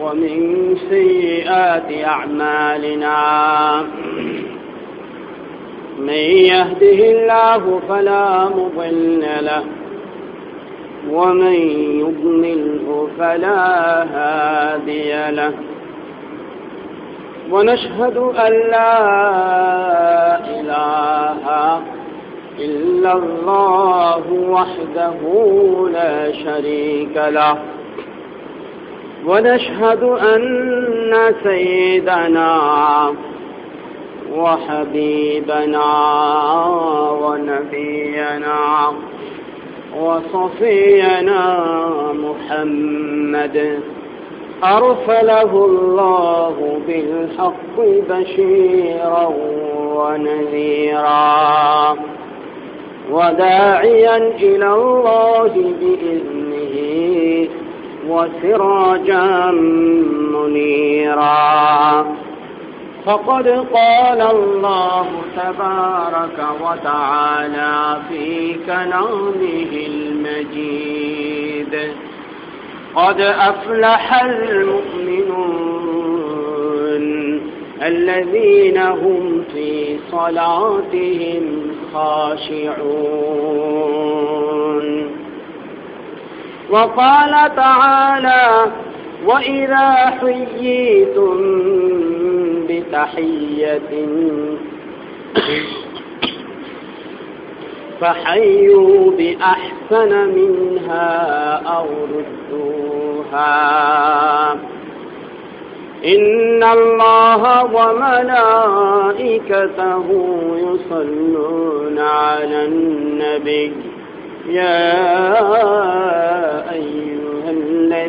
ومن سيئات أعمالنا. من يهده الله فلا مضل له ومن يضلله فلا هادي له. ونشهد أن لا إله إلا الله وحده لا شريك له. ونشهد أن سيدنا وحبيبنا ونبينا وصفينا محمد أرسله الله بالحق بشيرا ونذيرا وداعيا إلى الله بإذنه وسراجا منيرا. فقد قال الله تبارك وتعالى في كلامه المجيد. قد أفلح المؤمنون الذين هم في صلاتهم خاشعون. وقال تعالى وإذا حييتم بتحية فحيوا بأحسن منها أو ردوها إن الله وملائكته يصلون على النبي يا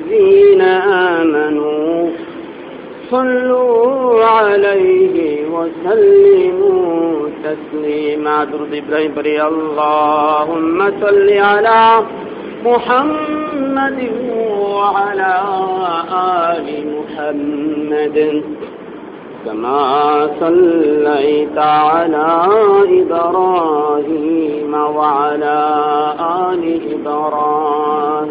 الذين آمنوا صلوا عليه وسلموا تسليما. درد إبراهيم بري اللهم صل على محمد وعلى آل محمد. كما صليت على إبراهيم وعلى آل إبراهيم.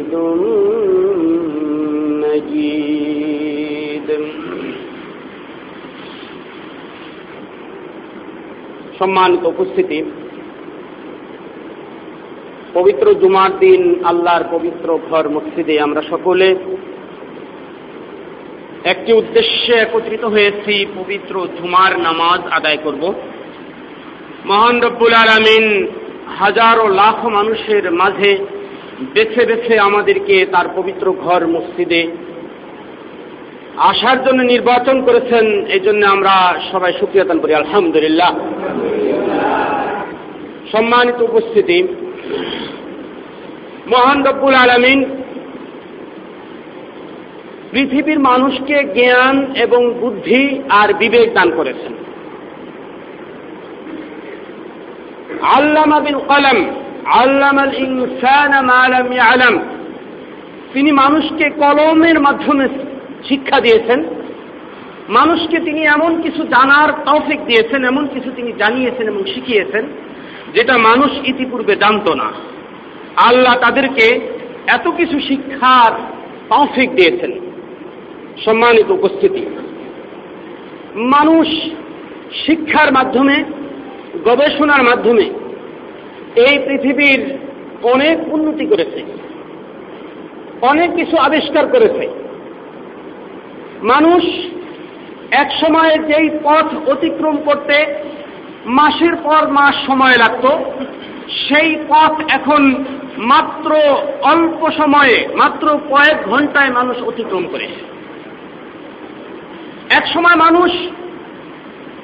مجيد সম্মানিত উপস্থিতি পবিত্র জুমার দিন আল্লাহর পবিত্র ঘর মসজিদে আমরা সকলে একটি উদ্দেশ্যে একত্রিত হয়েছি পবিত্র জুমার নামাজ আদায় করব মহান রব্বুল আলমিন হাজারো লাখ মানুষের মাঝে বেছে বেছে আমাদেরকে তার পবিত্র ঘর মসজিদে আসার জন্য নির্বাচন করেছেন এই জন্য আমরা সবাই সুক্রিয়তান করি, আলহামদুলিল্লাহ। সম্মানিত উপস্থিতি, মহান রব্বুল আলমিন পৃথিবীর মানুষকে জ্ঞান এবং বুদ্ধি আর বিবেক দান করেছেন। আল্লামা বিল কলম আল্লামাল ইনসান মালাম আলম তিনি মানুষকে কলমের মাধ্যমে শিক্ষা দিয়েছেন। মানুষকে তিনি এমন কিছু জানার তৌফিক দিয়েছেন, এমন কিছু তিনি জানিয়েছেন এবং শিখিয়েছেন, যেটা মানুষ ইতিপূর্বে জানত না। আল্লাহ তাদেরকে এত কিছু শিক্ষার তৌফিক দিয়েছেন। সম্মানিত উপস্থিতি। মানুষ শিক্ষার মাধ্যমে, গবেষণার মাধ্যমে এই পৃথিবীর অনেক উন্নতি করেছে, অনেক কিছু আবিষ্কার করেছে। মানুষ এক সময়ে যেই পথ অতিক্রম করতে মাসের পর মাস সময় লাগত, সেই পথ এখন মাত্র অল্প সময়ে, মাত্র কয়েক ঘন্টায় মানুষ অতিক্রম করে। এক সময় মানুষ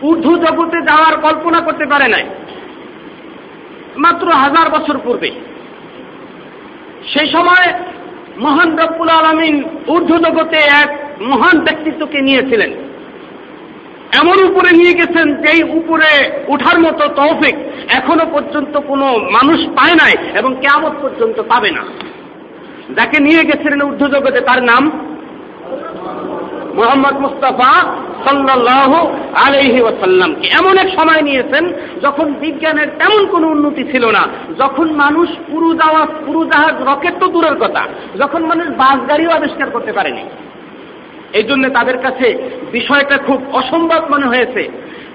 ঊর্ধ্ব জগতে যাওয়ার কল্পনা করতে পারে নাই। মাত্র হাজার বছর পূর্বে। সেই সময় মহান রব্বুল আলমিন ঊর্ধ্ব জগতে এক মহান ব্যক্তিত্বকে নিয়েছিলেন। এমন উপরে নিয়ে গেছেন যেই উপরে উঠার মতো তৌফিক এখনও পর্যন্ত কোনো মানুষ পায় নাই এবং কেমন পর্যন্ত পাবে না। যাকে নিয়ে গেছিলেন ঊর্ধ্ব জগতে তার নাম? মোহাম্মদ মুস্তাফা সাল্লাহ আলহি ওয়াসাল্লামকে এমন এক সময় নিয়েছেন যখন বিজ্ঞানের তেমন কোনো উন্নতি ছিল না, যখন মানুষ পুরু যাওয়া, পুরু জাহাজ রকেট তো দূরের কথা, যখন মানুষ বাস গাড়িও আবিষ্কার করতে পারেনি। এই জন্য তাদের কাছে বিষয়টা খুব অসম্ভব মনে হয়েছে।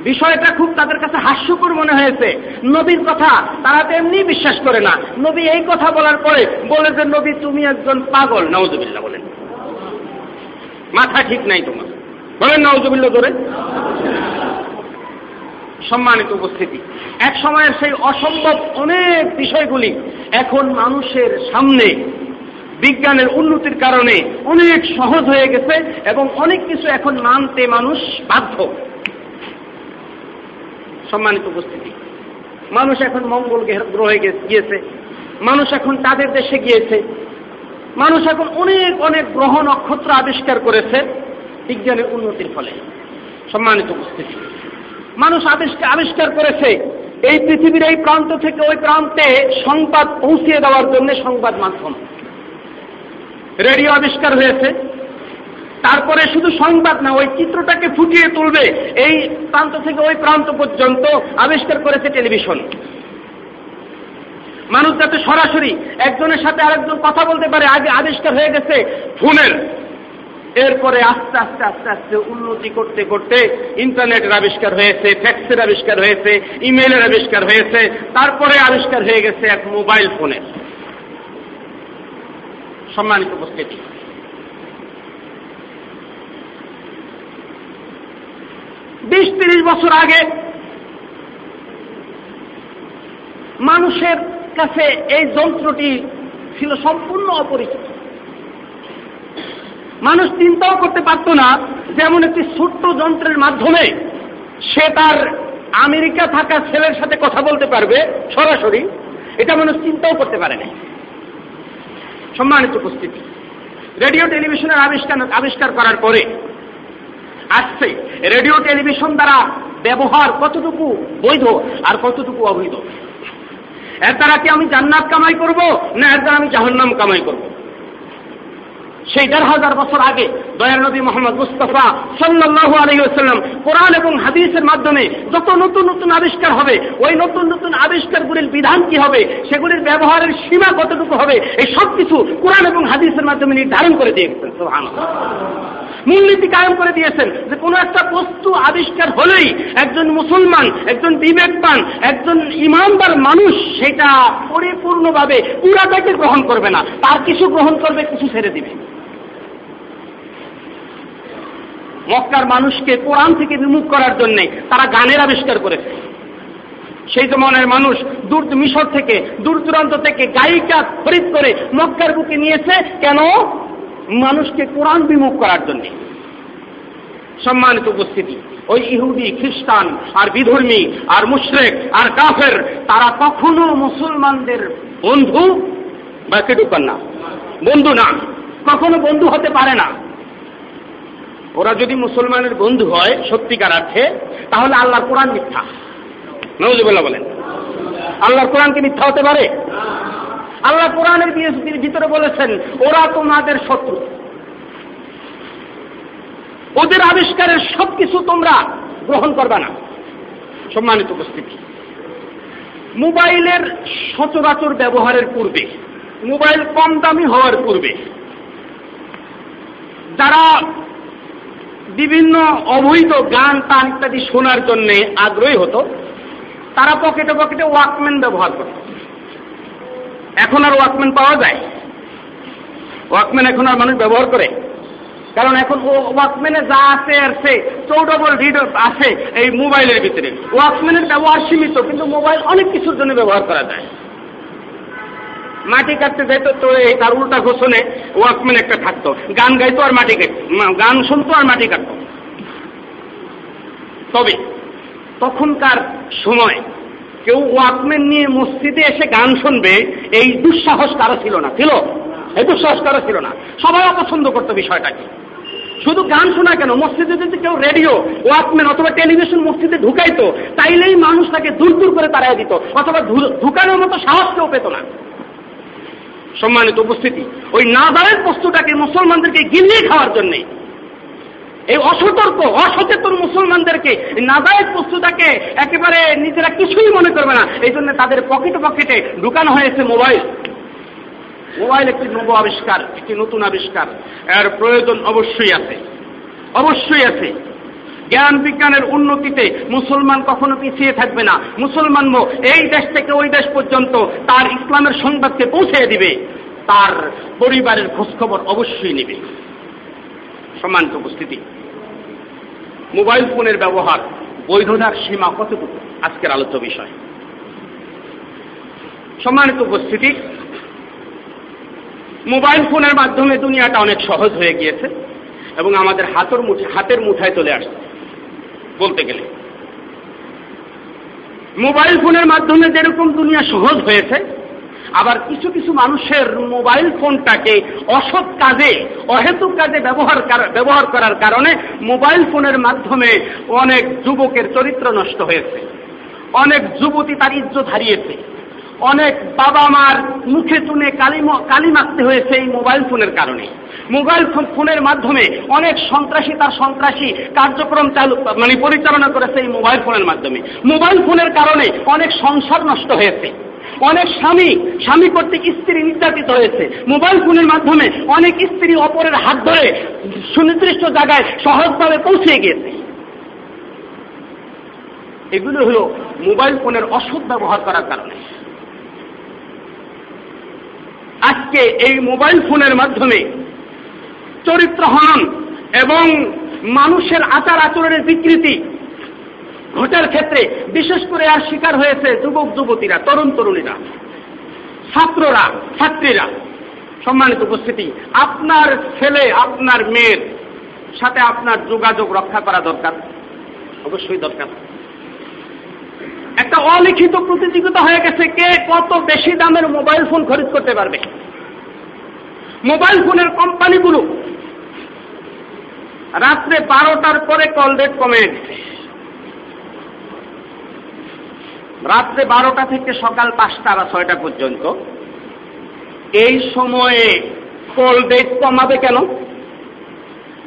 বিষয়টা খুব তাদের কাছে হাস্যকর মনে হয়েছে। নবীর কথা তারা তো এমনি বিশ্বাস করে না। নবী এই কথা বলার পরে বলে যে, নবী, তুমি একজন পাগল। নওজবিল্লা বলেন। মাথা ঠিক নাই তোমার। বলেন নওজবিল্লা ধরে সম্মানিত উপস্থিতি। এক সময়ের সেই অসম্ভব অনেক বিষয়গুলি এখন মানুষের সামনে বিজ্ঞানের উন্নতির কারণে অনেক সহজ হয়ে গেছে এবং অনেক কিছু এখন মানতে মানুষ বাধ্য। সম্মানিত উপস্থিতি। মানুষ এখন মঙ্গল গ্রহে গিয়েছে। মানুষ এখন তাদের দেশে গিয়েছে। মানুষ এখন অনেক অনেক গ্রহ নক্ষত্র আবিষ্কার করেছে। বিজ্ঞানের উন্নতির ফলে সম্মানিত উপস্থিতি। মানুষ আবিষ্কার করেছে, এই পৃথিবীর এই প্রান্ত থেকে ওই প্রান্তে সংবাদ পৌঁছিয়ে দেওয়ার জন্য সংবাদ মাধ্যম। রেডিও আবিষ্কার হয়েছে, তারপরে শুধু সংবাদ না, ওই চিত্রটাকে ফুটিয়ে তুলবে এই প্রান্ত থেকে ওই প্রান্ত পর্যন্ত আবিষ্কার করেছে টেলিভিশন। মানুষ যাতে সরাসরি একজনের সাথে আরেকজন কথা বলতে পারে, আগে আবিষ্কার হয়ে গেছে ফোনের। এরপরে আস্তে আস্তে আস্তে আস্তে উন্নতি করতে করতে ইন্টারনেটের আবিষ্কার হয়েছে ফ্যাক্সের আবিষ্কার হয়েছে ইমেলের আবিষ্কার হয়েছে, তারপরে আবিষ্কার হয়ে গেছে এক মোবাইল ফোনের সম্মানিত উপস্থিতি। বিশ, তিরিশ বছর আগে মানুষের কাছে এই যন্ত্রটি ছিল সম্পূর্ণ অপরিচিত। মানুষ চিন্তাও করতে পারত না যেমন একটি ছোট্ট যন্ত্রের মাধ্যমে সে তার আমেরিকা থাকা ছেলের সাথে কথা বলতে পারবে, সরাসরি। এটা মানুষ চিন্তাও করতে পারে না। সম্মানিত উপস্থিতি। রেডিও টেলিভিশনের আবিষ্কার আবিষ্কার করার পরে আসছে রেডিও টেলিভিশন দ্বারা ব্যবহার কতটুকু বৈধ আর কতটুকু অবৈধ? এর দ্বারা কি আমি জান্নাত কামাই করব না এর দ্বারা আমি জাহান্নাম কামাই করব? সেই দেড় হাজার বছর আগে দয়ার নবী মোহাম্মদ মুস্তফা সাল্লাহ আলহিউসাল্লাম কোরআন এবং হাদিসের মাধ্যমে যত নতুন নতুন আবিষ্কার হবে, ওই নতুন নতুন আবিষ্কারগুলির বিধান কি হবে, সেগুলির ব্যবহারের সীমা কতটুকু হবে, এই সব কিছু কোরআন এবং হাদিসের মাধ্যমে নির্ধারণ করে দিয়েছেন মূলনীতি কায়েম করে দিয়েছেন যে কোনো একটা বস্তু আবিষ্কার হলেই একজন মুসলমান, একজন বিবেকবান, একজন ইমানদার মানুষ সেটা পরিপূর্ণভাবে পুরাটাকে গ্রহণ করবে না। তার কিছু গ্রহণ করবে, কিছু ছেড়ে দিবে। মক্কার মানুষকে কোরআন থেকে বিমুখ করার জন্য তারা গানের আবিষ্কার করেছে। সেই জমানের মানুষ দূর মিশর থেকে, দূর দূরান্ত থেকে গায়িকা খরিদ করে মক্কার বুকে নিয়েছে, কেন? মানুষকে কোরআন বিমুখ করার জন্য। সম্মানিত উপস্থিতি, ওই ইহুদি, খ্রিস্টান, আর বিধর্মী, আর মুশরেক, আর কাফের, তারা কখনো মুসলমানদের বন্ধু বা কেটুকান না। বন্ধু না, কখনো বন্ধু হতে পারে না। ওরা যদি মুসলমানের বন্ধু হয় সত্যিকার অর্থে, তাহলে আল্লাহর কোরআন মিথ্যা। নজুবুল্লাহ বলেন। আল্লাহর কোরআন কি মিথ্যা হতে পারে? আল্লাহ কোরআনের ভিতরে বলেছেন, ওরা তোমাদের শত্রু। ওদের আবিষ্কারের সবকিছু তোমরা গ্রহণ করবে না। সম্মানিত উপস্থিতি। মোবাইলের সচরাচর ব্যবহারের পূর্বে, মোবাইল কম দামি হওয়ার পূর্বে, যারা বিভিন্ন অবৈধ গান টান ইত্যাদি শোনার জন্য আগ্রহী হতো, তারা পকেটে পকেটে ওয়াকম্যান ব্যবহার করত। এখন আর ওয়াকম্যান পাওয়া যায়? ওয়াকম্যান এখন আর মানুষ ব্যবহার করে? কারণ এখন ওয়াকম্যানে যা আছে আর আছে চৌডবল রিড আছে এই মোবাইলের ভিতরে। ওয়াকম্যানের ব্যবহার সীমিত, কিন্তু মোবাইল অনেক কিছুর জন্য ব্যবহার করা যায়। মাটি কাটতে যাইতো তো এই তার উল্টা ঘোষণে ওয়াকম্যান একটা থাকতো। গান গাইতো আর মাটি কাট গান শুনতো আর মাটি কাটতো। তবে তখনকার সময় কেউ ওয়াকম্যান নিয়ে মসজিদে এসে গান শুনবে, এই দুঃসাহস কারও ছিল না। ছিল? এই দুঃসাহস কারও ছিল না। সবাই অপছন্দ করতো বিষয়টাকে। শুধু গান শোনা কেন? মসজিদে যদি কেউ রেডিও ওয়াকম্যান অথবা টেলিভিশন মসজিদে ঢুকাইতো, তাইলেই মানুষ তাকে দূর দূর করে তাড়াই দিত, অথবা ঢুকানোর মতো সাহস কেউ পেত না। সম্মানিত উপস্থিতি, ওই নাদারের বস্তুটাকে মুসলমানদেরকে গিলিয়ে খাওয়ার জন্যে এই অসতর্ক, অসচেতন মুসলমানদেরকে নাজায়েজ বস্তুটাকে একেবারে নিজেরা কিছুই মনে করবে না। এই জন্য তাদের পকেটে পকেটে ঢুকানো হয়েছে মোবাইল। মোবাইল একটি নব আবিষ্কার, একটি নতুন আবিষ্কার। এর প্রয়োজন অবশ্যই আছে। অবশ্যই আছে। জ্ঞান বিজ্ঞানের উন্নতিতে মুসলমান কখনো পিছিয়ে থাকবে না। মুসলমান এই দেশ থেকে ওই দেশ পর্যন্ত তার ইসলামের সংবাদকে পৌঁছে দিবে। তার পরিবারের খোঁজখবর অবশ্যই নেবে। সম্মানিত উপস্থিতি। মোবাইল ফোনের ব্যবহার বৈধতার সীমা কতটুকু? আজকের আলোচ্য বিষয়। সম্মানিত উপস্থিতি, মোবাইল ফোনের মাধ্যমে দুনিয়াটা অনেক সহজ হয়ে গিয়েছে এবং আমাদের হাতের মুঠে হাতের মুঠায় চলে আসছে, বলতে গেলে। মোবাইল ফোনের মাধ্যমে যেরকম দুনিয়া সহজ হয়েছে আবার কিছু কিছু মানুষের মোবাইল ফোনটাকে অসৎ কাজে, অহেতুক কাজে ব্যবহার ব্যবহার করার কারণে মোবাইল ফোনের মাধ্যমে অনেক যুবকের চরিত্র নষ্ট হয়েছে। অনেক যুবতী তার ইজ্জত হারিয়েছে। অনেক বাবা মার মুখে চুনে কালি কালি মারতে হয়েছে এই মোবাইল ফোনের কারণে। মোবাইল ফোনের মাধ্যমে অনেক সন্ত্রাসী তার সন্ত্রাসী কার্যক্রম চালু মানে পরিচালনা করেছে এই মোবাইল ফোনের মাধ্যমে। মোবাইল ফোনের কারণে অনেক সংসার নষ্ট হয়েছে। অনেক স্বামী স্বামী কর্তৃক স্ত্রী নির্যাতিত হয়েছে। মোবাইল ফোনের মাধ্যমে অনেক স্ত্রী অপরের হাত ধরে সুনির্দিষ্ট জায়গায় সহজভাবে পৌঁছে গিয়েছে। এগুলো হলো মোবাইল ফোনের অসৎ ব্যবহার করার কারণে। আজকে এই মোবাইল ফোনের মাধ্যমে চরিত্র হনন এবং মানুষের আচার আচরণের বিকৃতি ঘটার ক্ষেত্রে বিশেষ করে আর শিকার হয়েছে যুবক, যুবতীরা, তরুণ তরুণীরা, ছাত্ররা, ছাত্রীরা। সম্মানিত উপস্থিতি, আপনার ছেলে, আপনার মেয়ের সাথে আপনার যোগাযোগ রক্ষা করা দরকার, অবশ্যই দরকার। একটা অলিখিত প্রতিযোগিতা হয়ে গেছে, কে কত বেশি দামের মোবাইল ফোন খরিদ করতে পারবে? মোবাইল ফোনের কোম্পানিগুলো রাত্রে বারোটার পরে কল রেট কমে দিচ্ছে রাত্রে বারোটা থেকে সকাল পাঁচটা বা ছয়টা পর্যন্ত। এই সময়ে কল রেট কমাবে কেন?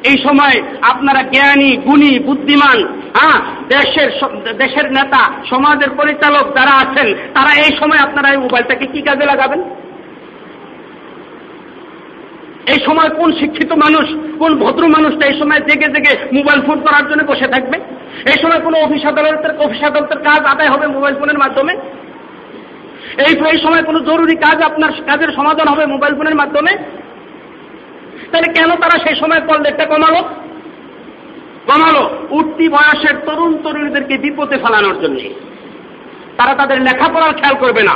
এই সময় আপনারা জ্ঞানী, গুণী, বুদ্ধিমান হ্যাঁ দেশের দেশের নেতা, সমাজের পরিচালক যারা আছেন, তারা এই সময় আপনারা এই মোবাইলটাকে কি কাজে লাগাবেন? এই সময় কোন শিক্ষিত মানুষ, কোন ভদ্র মানুষটা এই সময় জেগে জেগে মোবাইল ফোন করার জন্য বসে থাকবে? এই সময় কোনো অফিস আদালতের অফিস আদালতের কাজ আদায় হবে মোবাইল ফোনের মাধ্যমে? এই এই সময় কোনো জরুরি কাজ আপনার কাজের সমাধান হবে মোবাইল ফোনের মাধ্যমে? তাহলে কেন তারা সেই সময় কল রেটটা কমালো? কমালো উঠতি বয়সের তরুণ তরুণীদেরকে বিপদে ফেলানোর জন্য। তারা তাদের লেখাপড়ার খেয়াল করবে না।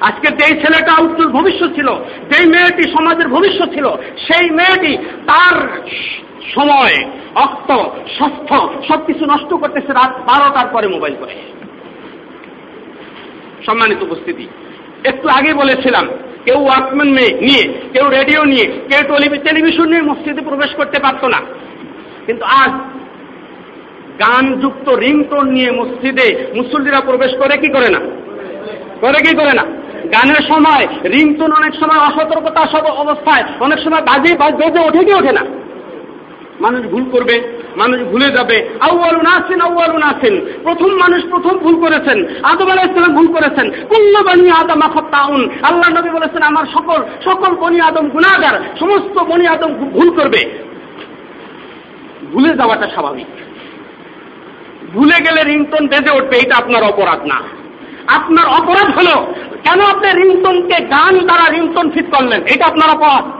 আজকে যেই ছেলেটা উত্তর ভবিষ্যৎ ছিল, যেই মেয়েটি সমাজের ভবিষ্যৎ ছিল, সেই মেয়েটি তার সময় অক্ত স্বাস্থ্য, সবকিছু নষ্ট করতেছে রাত বারোটার পরে মোবাইল করে। সম্মানিত উপস্থিতি, একটু আগে বলেছিলাম, কেউ ওয়াকম্যান নিয়ে, কেউ রেডিও নিয়ে, কেউ টেলিভিশন নিয়ে মসজিদে প্রবেশ করতে পারত না। কিন্তু আজ গানযুক্ত রিংটোন নিয়ে মসজিদে মুসল্লিরা প্রবেশ করে কি করে না? করে কি করে না? গানের সময়, রিংটোন অনেক সময় অসতর্কতা সব অবস্থায়, অনেক সময় বাজে বেজে ওঠে কি ওঠে না? মানুষ ভুল করবে, মানুষ ভুলে যাবে। আউ্বালু নাসিন আউ্বালু নাসিন। প্রথম মানুষ প্রথম ভুল করেছেন। আদম আলাইসালাম ভুল করেছেন। কুল্ল বনি আদম তাউন আল্লাহ নবী বলেছেন, আমার সকল সকল বনি আদম গুণাগার সমস্ত বনি আদম ভুল করবে। ভুলে যাওয়াটা স্বাভাবিক। ভুলে গেলে রিংটন বেজে উঠবে, এটা আপনার অপরাধ না। আপনার অপরাধ হলো, কেন আপনি রিংটনকে গান দ্বারা রিংটন ফিট করলেন? এটা আপনার অপরাধ।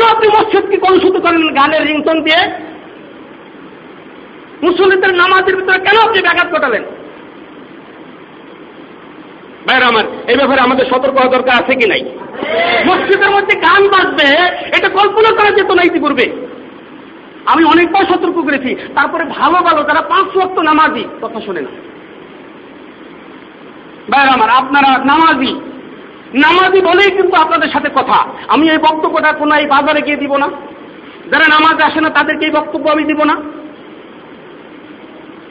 আপনি মসজিদকে কলুষিত করেন গানের রিংটন দিয়ে? মুসলিমদের নামাজের ভিতরে কেন আপনি ব্যাঘাত ঘটালেন? ভাইরা আমার, এই ব্যাপারে আমাদের সতর্ক হওয়া দরকার আছে কি নাই? মসজিদের মধ্যে গান বাজবে, এটা কল্পনা করা যেত না ইতিপূর্বে। আমি অনেকবার সতর্ক করেছি, তারপরে ভালো ভালো তারা পাঁচ ওয়াক্ত নামাজি, কথা শোনে না। ভাইরা আমার, আপনারা নামাজি নামাজি বলেই কিন্তু আপনাদের সাথে কথা। আমি এই বক্তব্যটা কোনো এই বাজারে গিয়ে দিব না। যারা নামাজ আসে না, তাদেরকে এই বক্তব্য আমি দিব না।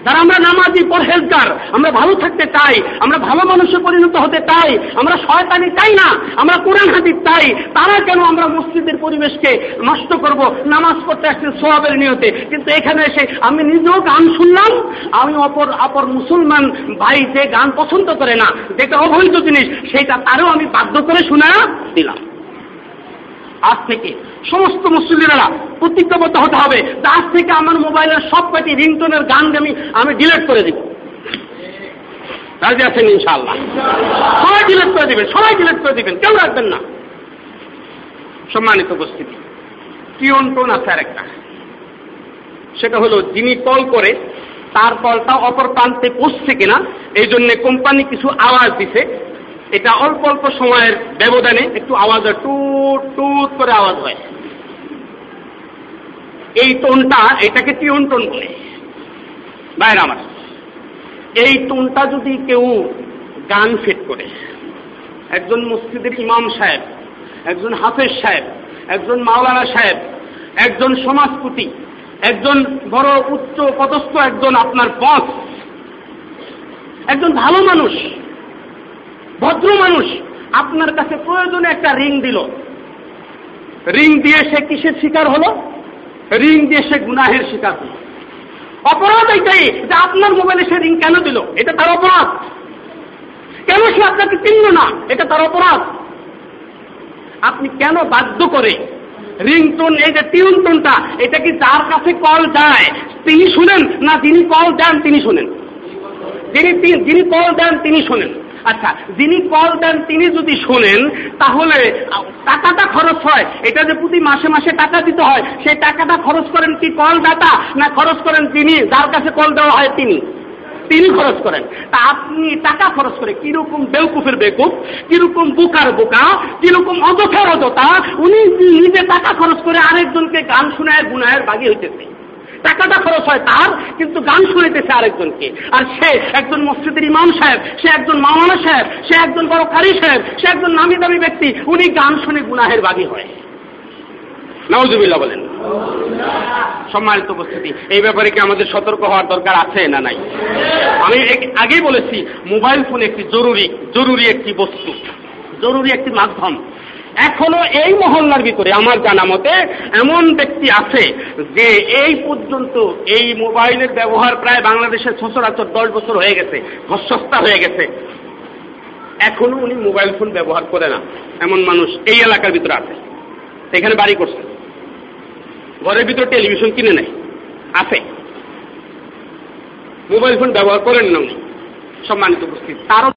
যারা আমরা নামাজি, পরহেজগার, আমরা ভালো থাকতে চাই, আমরা ভালো মানুষে পরিণত হতে চাই, আমরা শয়তানি চাই না, আমরা কোরআন হাদিস চাই, তারা কেন আমরা মসজিদের পরিবেশকে নষ্ট করব, নামাজ পড়তে আসছে সোয়াবের নিয়তে। কিন্তু এখানে এসে আমি নিজেও গান শুনলাম, আমি অপর অপর মুসলমান ভাই যে গান পছন্দ করে না। যেটা অবৈধ জিনিস, সেইটা তারও আমি বাধ্য করে শোনা দিলাম। আজ থেকে সমস্ত মুসলিমেরা প্রতিজ্ঞাবদ্ধ হতে হবে যে আজ থেকে আমার মোবাইলের সব কয়টি রিংটোনের গান আমি আমি ডিলেট করে দিব। রাজি আছেন ইনশাআল্লাহ? সবাই ডিলেট করে দিবেন, সবাই ডিলিট করে দিবেন, কেউ রাখবেন না। সম্মানিত উপস্থিতি। টিয়ন টোন আছে আর একটা সেটা হলো যিনি কল করে, তার কলটা অপর প্রান্তে পৌঁছছে কিনা, এই জন্য কোম্পানি কিছু আওয়াজ দিছে। এটা অল্প অল্প সময়ের ব্যবধানে একটু আওয়াজ হয় টুট টুট করে আওয়াজ হয়। এই টোনটা এটাকে টিউন টোন বলে। বাইরে আমার। এই টোনটা যদি কেউ গান ফিট করে, একজন মসজিদের ইমাম সাহেব একজন হাফেজ সাহেব, একজন মাওলানা সাহেব, একজন সমাজপতি একজন বড় উচ্চ পদস্থ, একজন আপনার পথ একজন ভালো মানুষ, ভদ্র মানুষ, আপনার কাছে প্রয়োজনে একটা রিং দিল। রিং দিয়ে সে কিসের শিকার হলো? রিং দিয়ে সে গুনাহের শিকার হলো। অপরাধ এইটাই যে আপনার মোবাইলে সে রিং কেন দিল? এটা তার অপরাধ। কেন সে আপনাকে চিনল না? এটা তার অপরাধ। আপনি কেন বাধ্য করে? রিংটোন, এই যে টিউন টোনটা এটা কি যার কাছে কল যায়? তিনি শুনেন না যিনি কল দেন, তিনি শুনেন? যিনি যিনি কল দেন, তিনি শোনেন। আচ্ছা যিনি কল দেন, তিনি যদি শোনেন, তাহলে টাকাটা খরচ হয়। এটা যে প্রতি মাসে মাসে টাকা দিতে হয়, সেই টাকাটা খরচ করেন কি কল দাতা না খরচ করেন তিনি, যার কাছে কল দেওয়া হয় তিনি? তিনি খরচ করেন। তা আপনি টাকা খরচ করে কীরকম বেউকুফের বেকুফ, কীরকম বোকার বোকা, কীরকম অযথার অযথা, উনি নিজে টাকা খরচ করে আরেকজনকে গান শোনায়, গুনায়ের বাগি হইতেছে। টাকাটা খরচ হয় তার, কিন্তু গান শুনেতেছে আরেকজনকে। আর সে একজন মসজিদের ইমাম সাহেব, সে একজন মাওলানা সাহেব, সে একজন বড় কারি সাহেব, সে একজন নামি দামি ব্যক্তি, উনি গান শুনে গুনাহের বাগি হয়। নওয়াজুবিল্লাহ বলেন। সম্মানিত উপস্থিতি, এই ব্যাপারে কি আমাদের সতর্ক হওয়ার দরকার আছে না নাই? আমি আগেই বলেছি, মোবাইল ফোন একটি জরুরি জরুরি একটি বস্তু, জরুরি একটি মাধ্যম। এখনও এই মহল্লার ভিতরে আমার জানা মতে এমন ব্যক্তি আছে যে এই পর্যন্ত এই মোবাইলের ব্যবহার প্রায় বাংলাদেশের সচরাচর দশ বছর হয়ে গেছে সস্তা হয়ে গেছে। এখনও উনি মোবাইল ফোন ব্যবহার করে না। এমন মানুষ এই এলাকার ভিতরে আছে। এখানে বাড়ি করছে। ঘরের ভিতরে টেলিভিশন কিনে নেয়। আছে। মোবাইল ফোন ব্যবহার করেন না সম্মানিত উপস্থিত। তারও